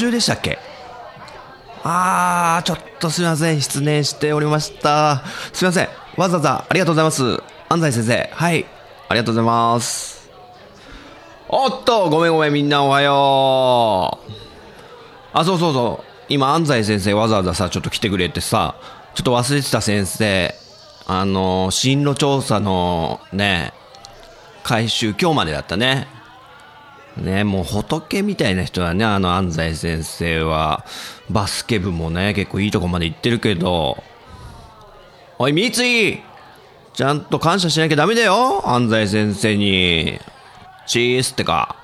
中でしたっけ？あーちょっとすみません。失念しておりました。すみません。わざわざありがとうございます。安西先生。はい。ありがとうございます。おっとごめんごめん。みんなおはよう。あそうそうそう。今安西先生わざわざさちょっと来てくれてさちょっと忘れてた先生。あの進路調査のね回収今日までだったね。ね、もう仏みたいな人はね、あの安西先生は、バスケ部もね、結構いいとこまで行ってるけど、おい、三井ちゃんと感謝しなきゃダメだよ安西先生に。チースってか。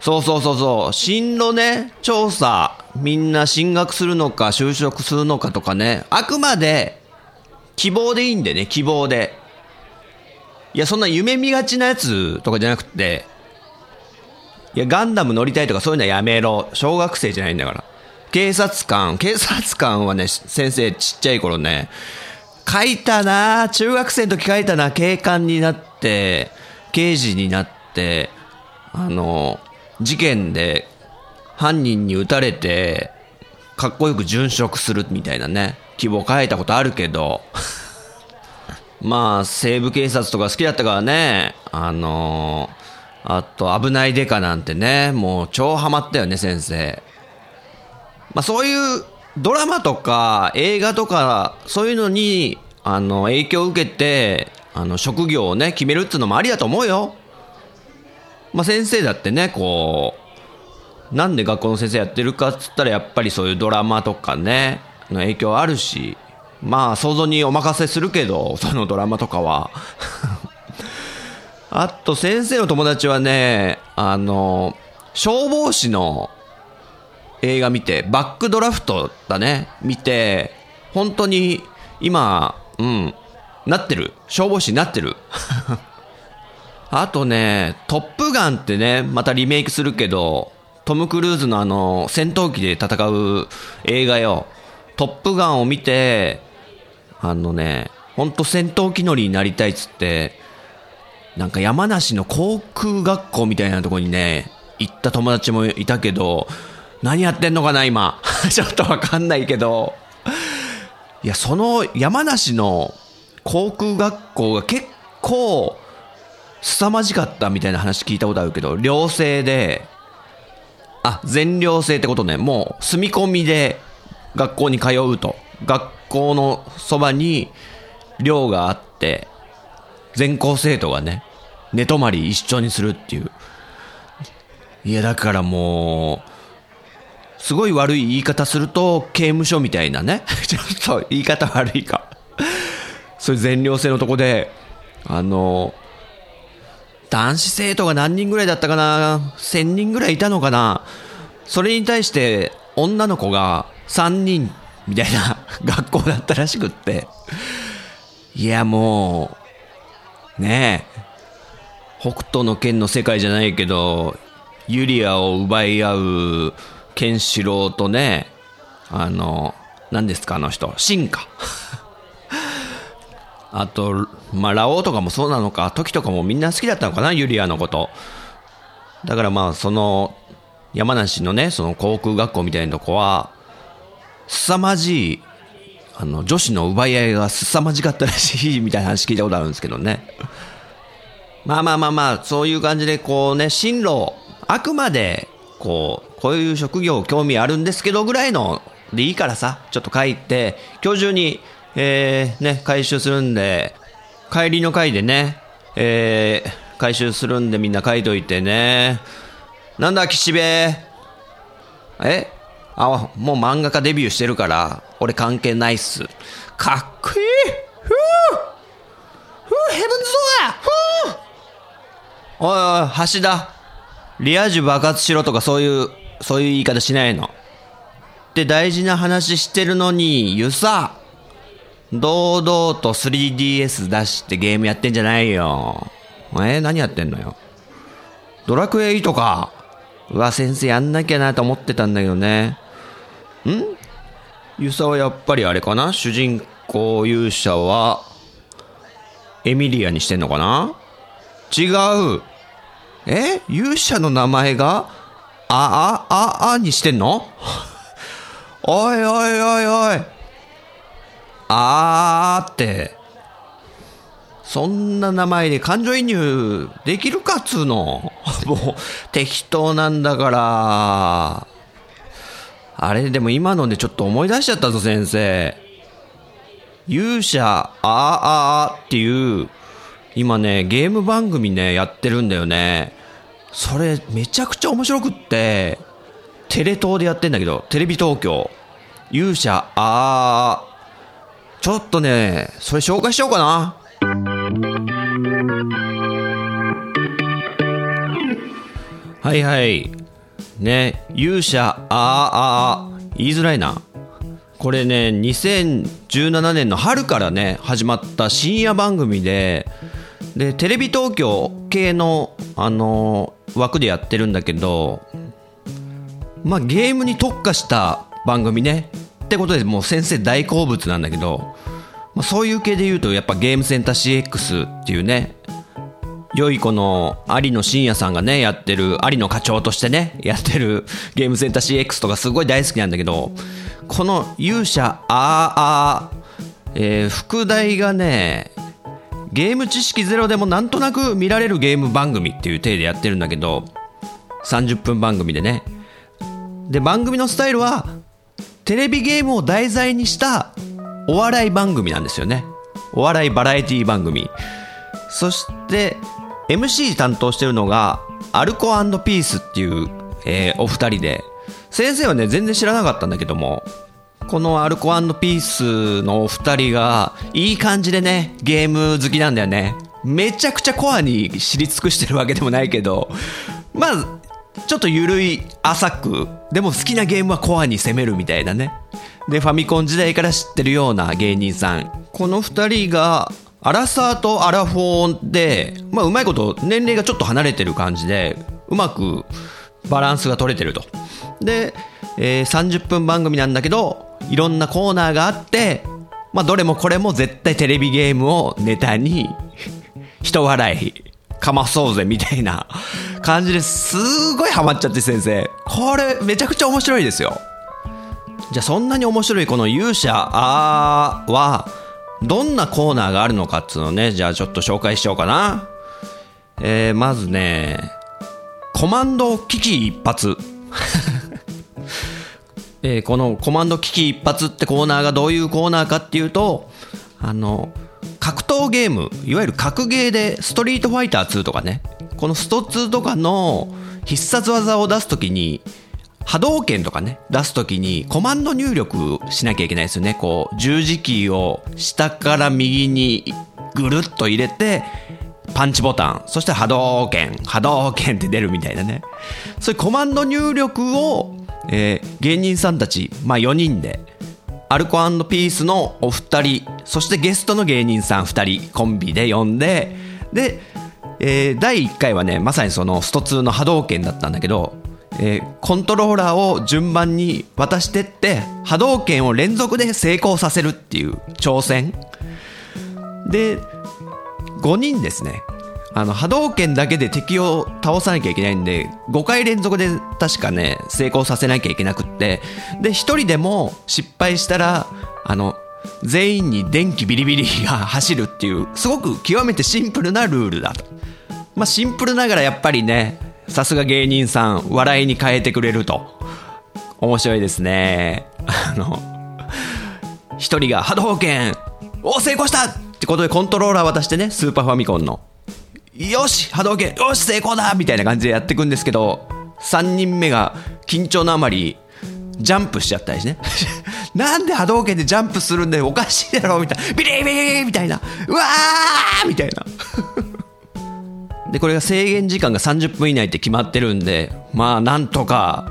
そうそうそうそう、進路ね、調査、みんな進学するのか、就職するのかとかね、あくまで、希望でいいんでね、希望で。いや、そんな夢見がちなやつとかじゃなくて、いや、ガンダム乗りたいとかそういうのはやめろ。小学生じゃないんだから。警察官、警察官はね、先生ちっちゃい頃ね、書いたな中学生の時書いたな警官になって、刑事になって、あの、事件で犯人に撃たれて、かっこよく殉職するみたいなね、希望書いたことあるけど、まあ、西部警察とか好きだったからね、あのあと、危ないデカなんてね、もう超ハマったよね、先生。まあ、そういうドラマとか映画とか、そういうのに、あの、影響を受けて、あの、職業をね、決めるっていうのもありだと思うよ。まあ、先生だってね、こう、なんで学校の先生やってるかっつったら、やっぱりそういうドラマとかね、の影響あるし、まあ、想像にお任せするけど、そのドラマとかは。あと、先生の友達はね、あの、消防士の映画見て、バックドラフトだね、見て、本当に今、うん、なってる。消防士になってる。あとね、トップガンってね、またリメイクするけど、トム・クルーズのあの、戦闘機で戦う映画よ。トップガンを見て、あのね、ほんと戦闘機乗りになりたいっつって、なんか山梨の航空学校みたいなところにね、行った友達もいたけど、何やってんのかな、今。ちょっとわかんないけど。いや、その山梨の航空学校が結構、凄まじかったみたいな話聞いたことあるけど、寮生で、あ、全寮制ってことね。もう、住み込みで学校に通うと。学校のそばに寮があって、全校生徒がね、寝泊まり一緒にするっていう。いや、だからもう、すごい悪い言い方すると、刑務所みたいなね。ちょっと言い方悪いか。そういう全寮制のとこで、あの、男子生徒が何人ぐらいだったかな ?1000 人ぐらいいたのかな？それに対して女の子が3人みたいな 学校だったらしくって。いやもう、ねえ、北斗の剣の世界じゃないけど、ユリアを奪い合うケンシロウとね、あの、何ですかあの人、シンか。あと、まあ、ラオウとかもそうなのか、トキとかもみんな好きだったのかな、ユリアのこと。だからまあ、その、山梨のね、その航空学校みたいなとこは、凄まじい、あの、女子の奪い合いが凄まじかったらしいみたいな話聞いたことあるんですけどね。まあまあまあまあ、そういう感じで、こうね、進路、あくまで、こう、こういう職業興味あるんですけどぐらいのでいいからさ、ちょっと書いて、今日中に、えー、ね、回収するんで、帰りの回でね、えー、回収するんでみんな書いといてね。なんだ、岸辺。え？あ、もう漫画家デビューしてるから、俺関係ないっす。かっこいいふぅふぅヘブンズドアふぅおいおい、橋田。リア充爆発しろとかそういう、そういう言い方しないの。って大事な話してるのに、ゆさ。堂々と 3DS 出してゲームやってんじゃないよ。え何やってんのよ。ドラクエ8か。うわ、先生やんなきゃなと思ってたんだけどね。ん？ユサはやっぱりあれかな？主人公勇者は、エミリアにしてんのかな？違う。え？勇者の名前が、あ、あ、あ、あにしてんの？おいおいおいおい。あーって。そんな名前で感情移入できるかっつうの。もう適当なんだから。あれでも今のでちょっと思い出しちゃったぞ先生。勇者あーあーっていう今ねゲーム番組ねやってるんだよね。それめちゃくちゃ面白くってテレ東でやってんだけどテレビ東京勇者あーちょっとねそれ紹介しようかな。はいはい。ね、勇者、あーあー、言いづらいな。これね、2017年の春からね、始まった深夜番組で、で、テレビ東京系の、あのー枠でやってるんだけど、まあ、ゲームに特化した番組ね。ってことでもう先生大好物なんだけど、まあ、そういう系で言うと、やっぱゲームセンター CX っていうね、良い子の有野真也さんがね、やってる、有野課長としてね、やってるゲームセンター CX とかすごい大好きなんだけど、この勇者あーあー、えー副題がね、ゲーム知識ゼロでもなんとなく見られるゲーム番組っていう体でやってるんだけど、30分番組でね。で、番組のスタイルは、テレビゲームを題材にしたお笑い番組なんですよね。お笑いバラエティ番組。そして、MC 担当してるのが、アルコピースっていう、えーお二人で、先生はね、全然知らなかったんだけども、このアルコピースのお二人が、いい感じでね、ゲーム好きなんだよね。めちゃくちゃコアに知り尽くしてるわけでもないけど、まあ、ちょっとゆるい浅く、でも好きなゲームはコアに攻めるみたいなね。で、ファミコン時代から知ってるような芸人さん。この二人が、アラサーとアラフォーで、まあ、うまいこと年齢がちょっと離れてる感じで、うまくバランスが取れてると。で、えー30分番組なんだけど、いろんなコーナーがあって、まあ、どれもこれも絶対テレビゲームをネタに、人笑い、かまそうぜみたいな感じですごいハマっちゃって先生。これめちゃくちゃ面白いですよ。じゃあそんなに面白いこの勇者あーは、どんなコーナーがあるのかっつうのね、じゃあちょっと紹介しようかな。えー、まずね、コマンド危機一発。えーこのコマンド危機一発ってコーナーがどういうコーナーかっていうと、あの、格闘ゲーム、いわゆる格ゲーでストリートファイター2とかね、このスト2とかの必殺技を出すときに、波動拳とかね、出すときにコマンド入力しなきゃいけないですよね。こう、十字キーを下から右にぐるっと入れて、パンチボタン、そして波動拳、波動拳って出るみたいなね。そういうコマンド入力を、えー芸人さんたち、まあ4人で、アルコピースのお二人、そしてゲストの芸人さん二人、コンビで呼んで、で、えー第1回はね、まさにそのスト2の波動拳だったんだけど、えーコントローラーを順番に渡してって、波動拳を連続で成功させるっていう挑戦。で、5人ですね。あの、波動拳だけで敵を倒さなきゃいけないんで、5回連続で確かね、成功させなきゃいけなくって、で、1人でも失敗したら、あの、全員に電気ビリビリが走るっていう、すごく極めてシンプルなルールだと。まあ、シンプルながらやっぱりね、さすが芸人さん、笑いに変えてくれると。面白いですね。あの、一人が波動拳お成功したってことでコントローラー渡してね、スーパーファミコンの。よし波動拳よし成功だみたいな感じでやっていくんですけど、3人目が緊張のあまりジャンプしちゃったりしね なんで波動拳でジャンプするんだよおかしいだろみたいなビリビリみたいなうわーみたいな でこれが制限時間が30分以内って決まってるんでまあなんとか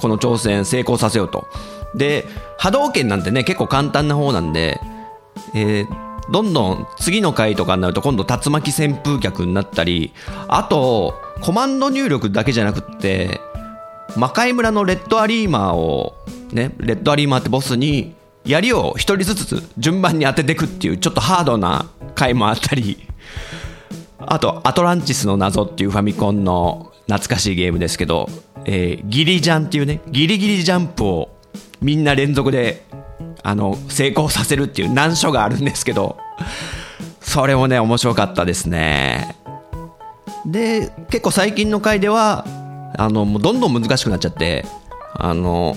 この挑戦成功させようと。で波動拳なんてね結構簡単な方なんで、えー、どんどん次の回とかになると今度竜巻旋風脚になったりあとコマンド入力だけじゃなくって魔界村のレッドアリーマーをねレッドアリーマーってボスに槍を一人ずつ順番に当てていくっていうちょっとハードな回もあったりあとアトランティスの謎っていうファミコンの懐かしいゲームですけど、えー、ギリジャンっていうねギリギリジャンプをみんな連続であの成功させるっていう難所があるんですけどそれもね面白かったですね。で結構最近の回ではあのもうどんどん難しくなっちゃってあの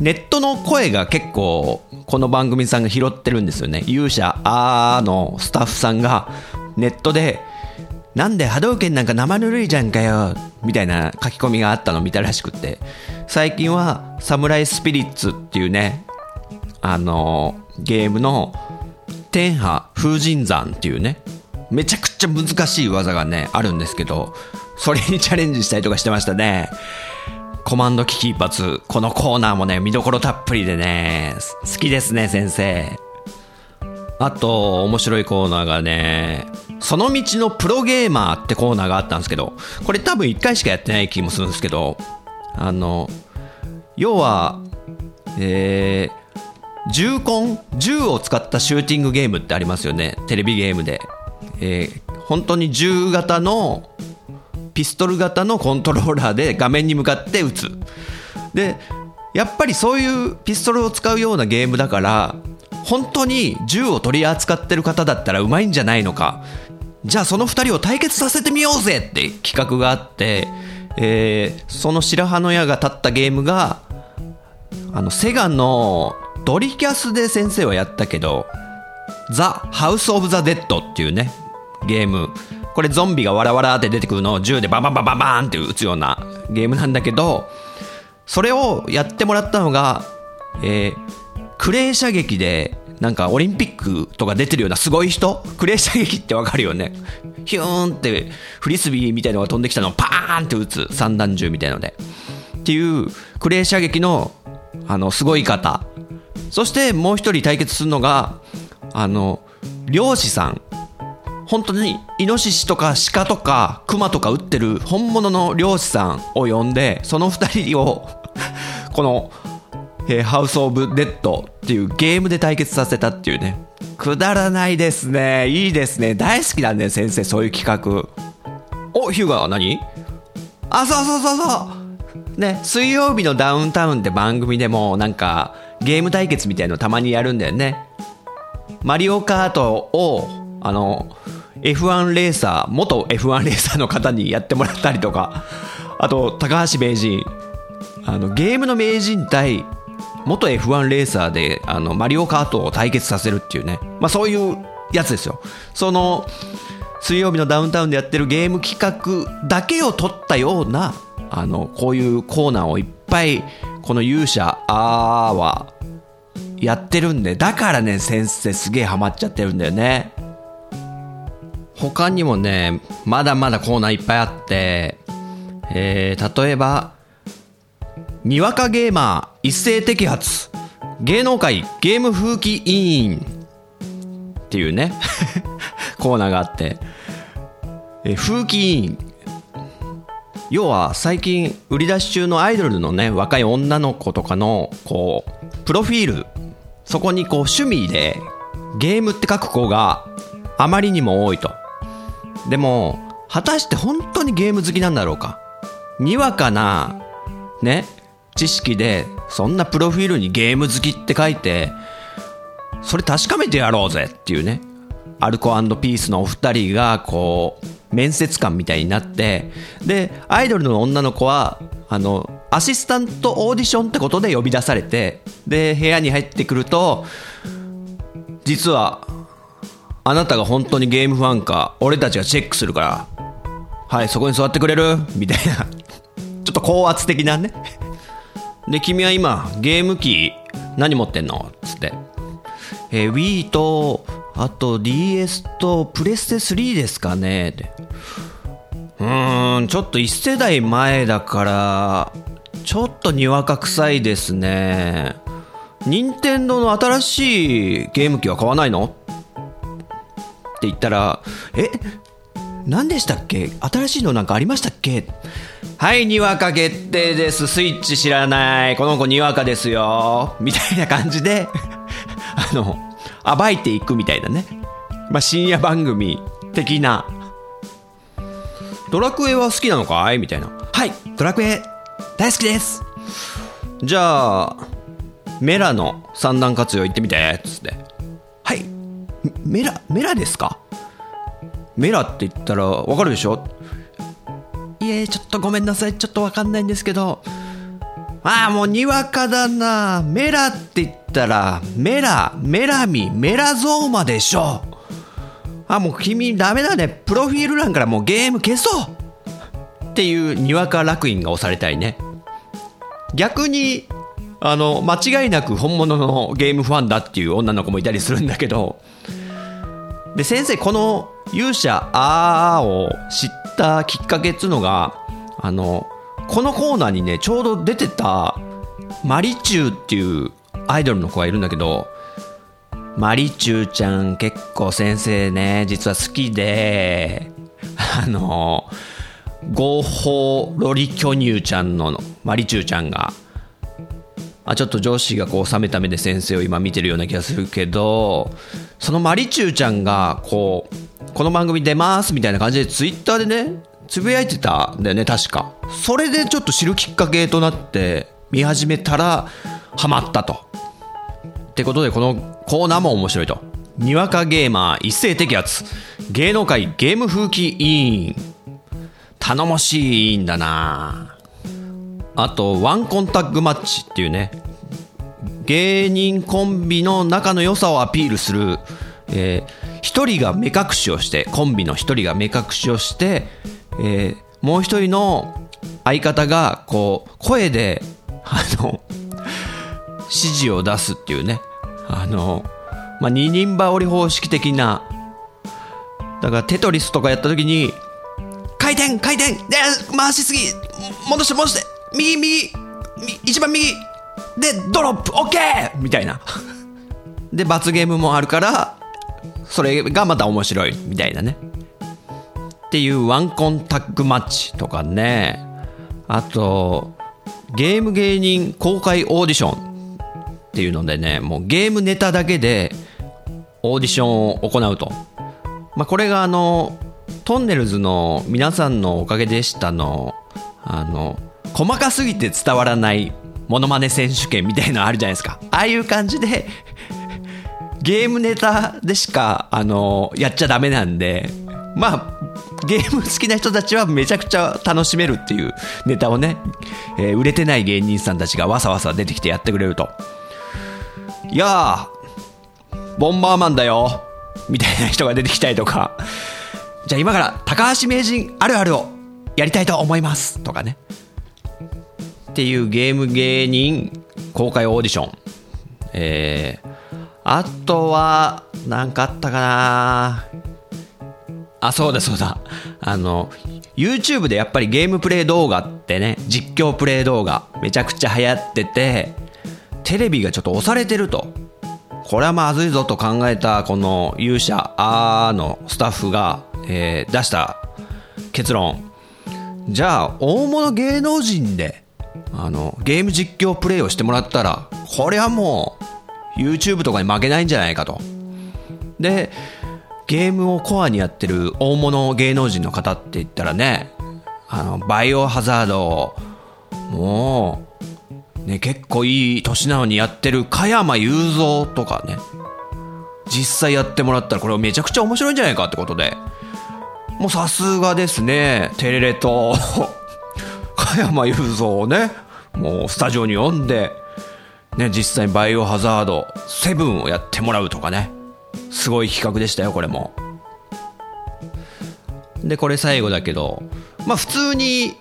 ネットの声が結構この番組さんが拾ってるんですよね。勇者あーのスタッフさんがネットでなんで波動拳なんか生ぬるいじゃんかよみたいな書き込みがあったの見たらしくって。最近はサムライスピリッツっていうねあのゲームの天波風神山っていうねめちゃくちゃ難しい技がねあるんですけどそれに チャレンジしたりとかしてましたね。コマンド危機一発このコーナーもね見どころたっぷりでね好きですね先生。あと面白いコーナーがねその道のプロゲーマーってコーナーがあったんですけどこれ多分1回しかやってない気もするんですけどあの要はえー、銃痕銃を使ったシューティングゲームってありますよね。テレビゲームで、えー、本当に銃型のピストル型のコントローラーで 画面に向かって撃つ。でやっぱりそういうピストルを使うようなゲームだから本当に銃を取り扱ってる方だったらうまいんじゃないのか。じゃあその2人を対決させてみようぜって企画があって、えー、その白羽の矢が立ったゲームがあのセガのドリキャスで先生はやったけどザ・ハウス・オブ・ザ・デッドっていうねゲーム。これゾンビがわらわらって出てくるのを銃でバンバンバンバンバンって撃つようなゲームなんだけどそれをやってもらったのが、えー、クレー射撃でなんかオリンピックとか出てるようなすごい人？クレー射撃ってわかるよね？ヒューンってフリスビーみたいのが飛んできたのをパーンって撃つ散弾銃みたいので。っていうクレー射撃のあのすごい方。そしてもう一人対決するのがあの漁師さん。本当にイノシシとか鹿とかクマとか撃ってる本物の漁師さんを呼んでその2人をこの、えー、ハウス・オブ・デッドっていうゲームで対決させたっていうね。くだらないですね。いいですね。大好きなんだよ先生そういう企画。おヒューガーは何？あそうそうそうそう。ね水曜日のダウンタウンって番組でもなんかゲーム対決みたいのたまにやるんだよね。マリオカートをあの F1 レーサー元 F1 レーサーの方にやってもらったりとか。あと高橋名人。あのゲームの名人対元 F1 レーサーであのマリオカートを対決させるっていうね、まあ、そういうやつですよ。その水曜日のダウンタウンでやってるゲーム企画だけを取ったようなあのこういうコーナーをいっぱいこの勇者あーはやってるんでだからね先生すげえハマっちゃってるんだよね。他にもね、まだまだコーナーいっぱいあって、えー、例えば、にわかゲーマー一斉摘発、芸能界ゲーム風紀委員。っていうね。コーナーがあって、え、風紀委員。要は最近売り出し中のアイドルのね、若い女の子とかの、こう、プロフィール、そこにこう趣味でゲームって書く子があまりにも多いと。でも、果たして本当にゲーム好きなんだろうか。にわかな、ね、知識で、そんなプロフィールにゲーム好きって書いて、それ確かめてやろうぜっていうね。アルコピースのお二人が、こう、面接官みたいになって、で、アイドルの女の子は、あの、アシスタントオーディションってことで呼び出されて、で、部屋に入ってくると、実は、あなたが本当にゲームファンか俺たちがチェックするからはいそこに座ってくれる？みたいなっとっと高圧的なね。で、君は今、ゲーム機、何持ってんの？つって。えー、Wii と、あと DS とプレステ3ですかね？って。うーん、ちょっと1世代前だから、ちょっとにわか臭いですね。任天堂の新しいゲーム機は買わないの？って言ったら、え？何でしたっけ？新しいのなんかありましたっけ？はい、にわか決定です。スイッチ知らない。この子にわかですよ。みたいな感じで あの、暴いていくみたいなね。まあ、深夜番組的な。ドラクエは好きなのかい？みたいな。はい、ドラクエ大好きです。じゃあ、メラの三段活用行ってみて、つって。はい、メラ、メラですか？メラって言ったらわかるでしょ？いえ、ちょっとごめんなさい。ちょっとわかんないんですけど。ああ、もうにわかだな。メラって言ったら、メラ、メラミ、メラゾーマでしょ。あ、もう君ダメだね。プロフィール欄からもうゲーム消そうっていうにわか楽印が押されたいね。逆に、あの、間違いなく本物のゲームファンだっていう女の子もいたりするんだけど、で、先生、この勇者あーを知ったきっかけっつうのが、あの、このコーナーにね、ちょうど出てた、マリチューっていうアイドルの子がいるんだけど、マリチューちゃん結構先生ね、実は好きで、あの、合法ロリ巨乳ちゃんのマリチューちゃんが、あちょっと上司がこう冷めた目で先生を今見てるような気がするけど、そのマリチューちゃんが、こう、この番組出ますみたいな感じでツイッターでね、つぶやいてたんだよね、確か。それでちょっと知るきっかけとなって見始めたら、ハマったと。ってことで、このコーナーも面白いと。にわかゲーマー一斉摘発。芸能界ゲーム風紀委員。頼もしい委員だなあと、ワンコンタッグマッチっていうね、芸人コンビの仲の良さをアピールする、えー、一人が目隠しをして、コンビの一人が目隠しをして、えー、もう一人の相方が、こう、声で、あの、指示を出すっていうね、あの、まあ、二人羽織方式的な、だからテトリスとかやった時に、回転回転で回しすぎ戻して戻して右右一番右でドロップオッケー!みたいな。で罰ゲームもあるからそれがまた面白いみたいなね。っていうワンコンタッグマッチとかね。あとゲーム芸人公開オーディションっていうのでねもうゲームネタだけでオーディションを行うと、まあ、これがあのトンネルズの皆さんのおかげでしたのあの細かすぎて伝わらないモノマネ選手権みたいなのあるじゃないですか。ああいう感じでゲームネタでしかあのやっちゃダメなんでまあゲーム好きな人たちはめちゃくちゃ楽しめるっていうネタをね、えー、売れてない芸人さんたちがわさわさ出てきてやってくれると。いやーボンバーマンだよみたいな人が出てきたりとか。じゃあ今から高橋名人あるあるをやりたいと思いますとかね。っていうゲーム芸人公開オーディション。えー、あとは何かあったかな。あそうだそうだ。あの YouTube でやっぱりゲームプレイ動画ってね実況プレイ動画めちゃくちゃ流行っててテレビがちょっと押されてると。これはまずいぞと考えたこの勇者あーのスタッフが、えー、出した結論。じゃあ大物芸能人であのゲーム実況プレイをしてもらったらこれはもう YouTube とかに負けないんじゃないかと。でゲームをコアにやってる大物芸能人の方って言ったらねあのバイオハザードもうね、結構いい年なのにやってる加山雄三とかね、実際やってもらったらこれめちゃくちゃ面白いんじゃないかってことで、もうさすがですね、テレレと加山雄三をね、もうスタジオに呼んで、ね、実際バイオハザード7をやってもらうとかね、すごい企画でしたよ、これも。で、これ最後だけど、まあ普通に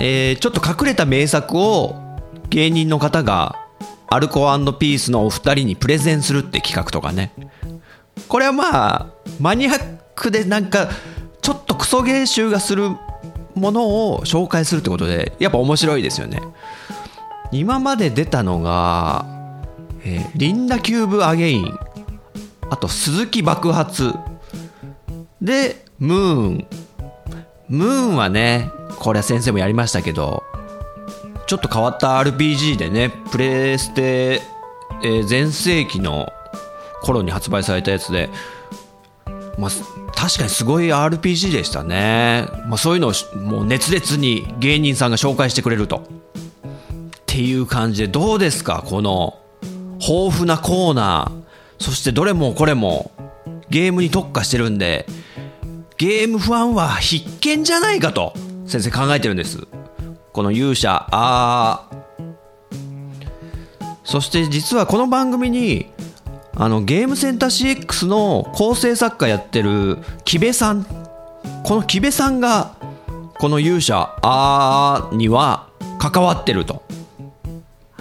えーちょっと隠れた名作を芸人の方がアルコピースのお二人にプレゼンするって企画とかね。これはまあマニアックでなんかちょっとクソゲー臭がするものを紹介するってことでやっぱ面白いですよね。今まで出たのが、えーリンダキューブアゲインあと鈴木爆発で moon。moon はねこれは先生もやりましたけどちょっと変わった RPG でねプレステ、えー全盛期の頃に発売されたやつで、まあ、確かにすごい RPG でしたね、まあ、そういうのをもう熱烈に芸人さんが紹介してくれると。っていう感じでどうですか？この豊富なコーナー。そしてどれもこれもゲームに特化してるんでゲームファンは必見じゃないかと先生考えてるんです。この勇者あー。そして実はこの番組にあのゲームセンター CX の構成作家やってる木部さん。この木部さんがこの勇者あーには関わってると。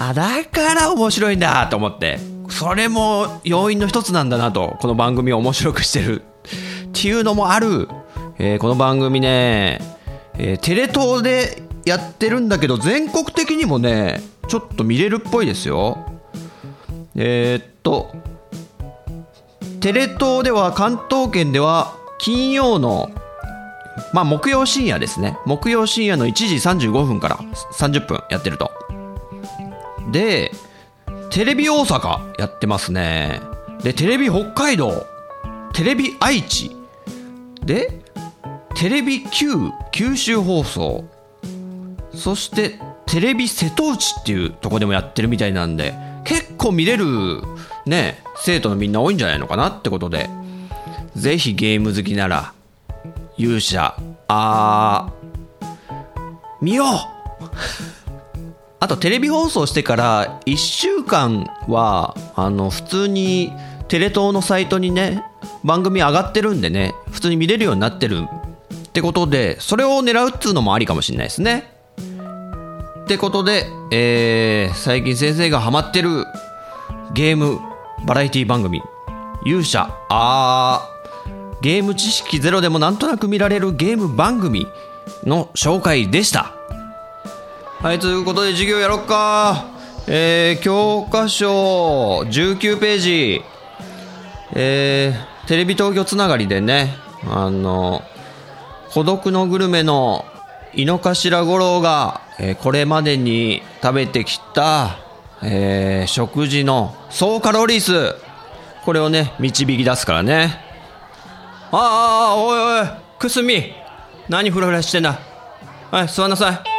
あだから面白いんだと思って。それも要因の一つなんだなとこの番組を面白くしてるっていうのもある、えーこの番組ね、えーテレ東でやってるんだけど全国的にもねちょっと見れるっぽいですよ。えーっとテレ東では関東圏では金曜のまあ木曜深夜ですね。木曜深夜の1時35分から30分やってると。でテレビ大阪やってますね。でテレビ北海道テレビ愛知。でテレビ九九州放送。そしてテレビ瀬戸内っていうとこでもやってるみたいなんで結構見れるね生徒のみんな多いんじゃないのかなってことでぜひゲーム好きなら勇者あー見よう。あとテレビ放送してから1週間はあの普通にテレ東のサイトにね番組上がってるんでね普通に見れるようになってるってことでそれを狙うっつうのもありかもしれないですね。ってことで、えー最近先生がハマってるゲームバラエティ番組勇者あーゲーム知識ゼロでもなんとなく見られるゲーム番組の紹介でした。はい、ということで授業やろっか。えー、教科書19ページ。えー、テレビ東京つながりでね、あの、孤独のグルメの井の頭五郎が、えーこれまでに食べてきた、えー食事の総カロリー数。これをね、導き出すからね。ああああ、おいおい、くすみ。何フラフラしてんだ。はい、座んなさい。